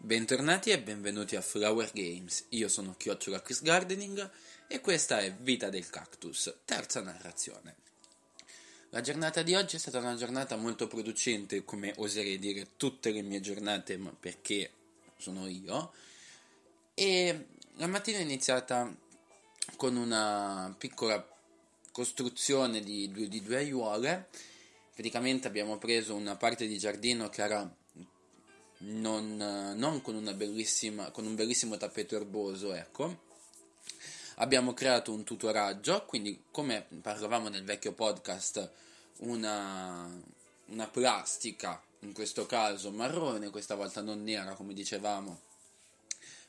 Bentornati e benvenuti a Flower Games. Io sono Chiocciola Chris Gardening e questa è Vita del Cactus, terza narrazione. La giornata di oggi è stata una giornata molto producente, come oserei dire tutte le mie giornate, ma perché sono io. E la mattina è iniziata con una piccola costruzione di di due aiuole. Praticamente abbiamo preso una parte di giardino che era non, non con, con, un bellissimo tappeto erboso, ecco. Abbiamo creato un tutoraggio, quindi come parlavamo nel vecchio podcast, una, una plastica, in questo caso marrone, questa volta non nera come dicevamo,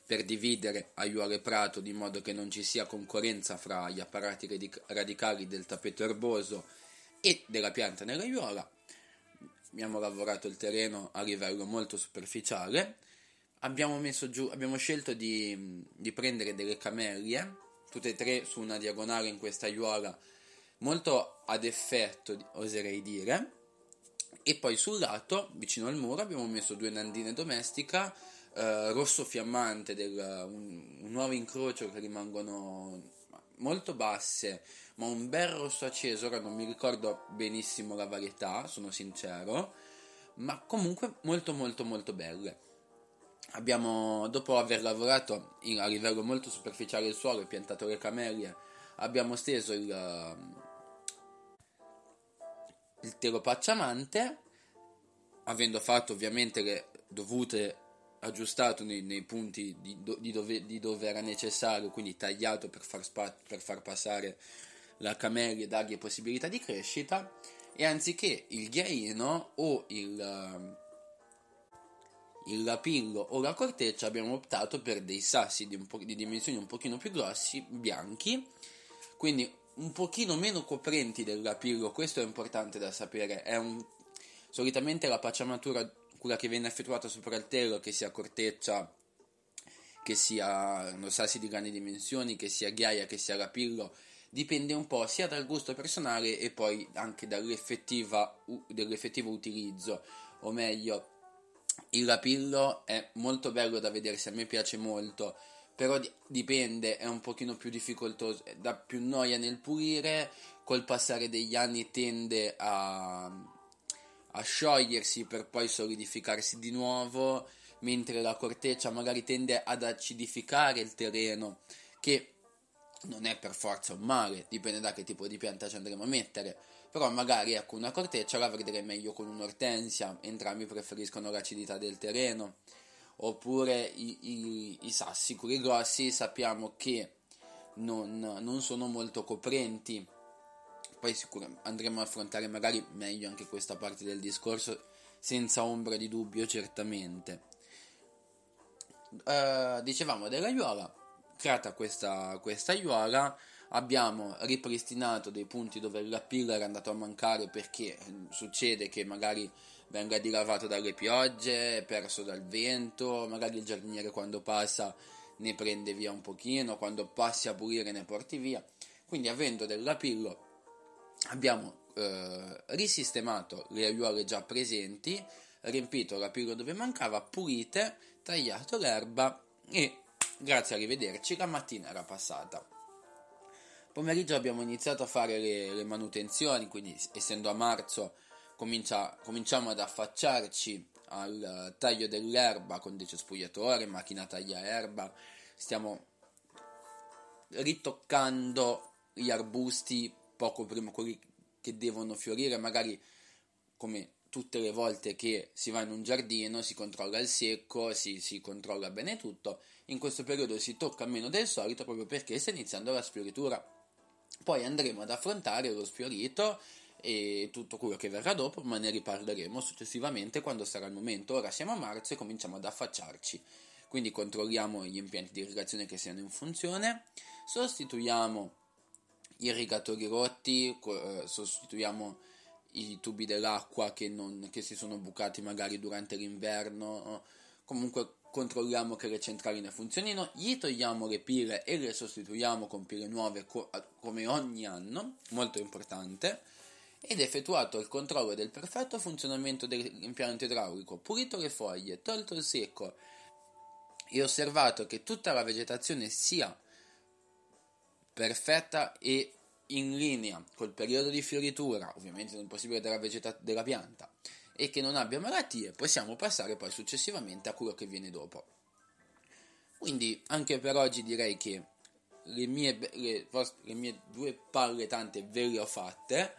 per dividere aiuole prato di modo che non ci sia concorrenza fra gli apparati radicali del tappeto erboso e della pianta nell'aiuola abbiamo lavorato il terreno a livello molto superficiale, abbiamo, giù, abbiamo scelto di, di, prendere delle camellie, tutte e tre su una diagonale in questa aiuola, molto ad effetto, oserei dire, e poi sul lato, vicino al muro, abbiamo messo due nandine domestica, eh, rosso fiammante, del, un, un nuovo incrocio che rimangono molto basse, ma un bel rosso acceso, ora non mi ricordo benissimo la varietà, sono sincero, ma comunque molto molto molto belle. Abbiamo, dopo aver lavorato in, a livello molto superficiale il suolo e piantato le camellie, abbiamo steso il, il telo pacciamante, avendo fatto ovviamente le dovute aggiustato nei, nei punti di, di, dove, di, dove, era necessario, quindi tagliato per far, spa, per far passare la camellia e dargli possibilità di crescita, e anziché il ghiaino o il, il lapillo o la corteccia abbiamo optato per dei sassi di, di dimensioni un pochino più grossi, bianchi, quindi un pochino meno coprenti del lapillo, questo è importante da sapere, è un, solitamente la pacciamatura quella che viene effettuata sopra il telo, che sia corteccia, che sia no, sassi di grandi dimensioni, che sia ghiaia, che sia lapillo, dipende un po' sia dal gusto personale e poi anche dall'effettivo utilizzo, o meglio, il lapillo è molto bello da vedere, se a me piace molto, però dipende, è un pochino più difficoltoso, dà più noia nel pulire, col passare degli anni tende a a sciogliersi per poi solidificarsi di nuovo, mentre la corteccia magari tende ad acidificare il terreno, che non è per forza un male, dipende da che tipo di pianta ci andremo a mettere. Però magari ecco una corteccia la vedrei meglio con un'ortensia, entrambi preferiscono l'acidità del terreno. Oppure i, i, i sassi, quelli grossi, sappiamo che non, non sono molto coprenti poi sicuramente andremo a affrontare magari meglio anche questa parte del discorso senza ombra di dubbio certamente uh, dicevamo dell'aiuola creata questa, questa aiuola abbiamo ripristinato dei punti dove la pilla era andato a mancare perché succede che magari venga dilavato dalle piogge, perso dal vento, magari il giardiniere quando passa ne prende via un pochino, quando passi a pulire ne porti via. Quindi avendo del lapillo abbiamo eh, risistemato le aiuole già presenti, riempito la pillola dove mancava, pulite, tagliato l'erba e grazie a rivederci la mattina era passata. Pomeriggio abbiamo iniziato a fare le, le manutenzioni, quindi essendo a marzo comincia, cominciamo ad affacciarci al taglio dell'erba con decespugliatore, macchina taglia erba, stiamo ritoccando gli arbusti poco prima quelli che devono fiorire, magari come tutte le volte che si va in un giardino si controlla il secco, si, si controlla bene tutto, in questo periodo si tocca meno del solito proprio perché sta iniziando la sfioritura. Poi andremo ad affrontare lo sfiorito e tutto quello che verrà dopo, ma ne riparleremo successivamente quando sarà il momento. Ora siamo a marzo e cominciamo ad affacciarci. Quindi controlliamo gli impianti di irrigazione che siano in funzione, sostituiamo irrigatori rotti, eh, sostituiamo i tubi dell'acqua che, non, che, si sono bucati magari durante l'inverno, comunque controlliamo che le centraline funzionino, gli togliamo le pile e le sostituiamo con pile nuove co- come ogni anno, molto importante, ed effettuato il controllo del perfetto funzionamento dell'impianto idraulico, pulito le foglie, tolto il secco, e osservato che tutta la vegetazione sia perfetta e in linea col periodo di fioritura, ovviamente non possibile della, vegeta- della pianta, e che non abbia malattie, possiamo passare poi successivamente a quello che viene dopo. Quindi anche per oggi direi che le mie, le, le mie due palle tante ve le ho fatte.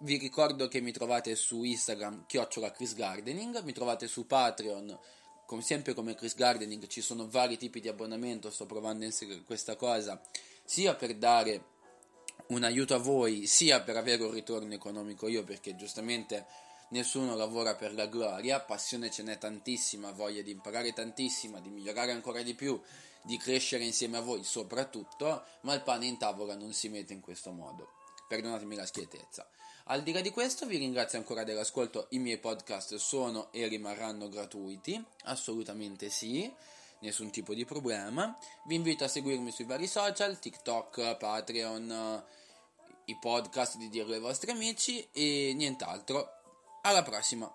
Vi ricordo che mi trovate su Instagram chiocciola Chris Gardening, mi trovate su Patreon come sempre come Chris Gardening ci sono vari tipi di abbonamento, sto provando a inserire questa cosa, sia per dare un aiuto a voi, sia per avere un ritorno economico io, perché giustamente nessuno lavora per la gloria, passione ce n'è tantissima, voglia di imparare tantissima, di migliorare ancora di più, di crescere insieme a voi soprattutto, ma il pane in tavola non si mette in questo modo. Perdonatemi la schietezza. Al di là di questo vi ringrazio ancora dell'ascolto, i miei podcast sono e rimarranno gratuiti, assolutamente sì, nessun tipo di problema. Vi invito a seguirmi sui vari social, TikTok, Patreon, i podcast di dirlo ai vostri amici e nient'altro. Alla prossima!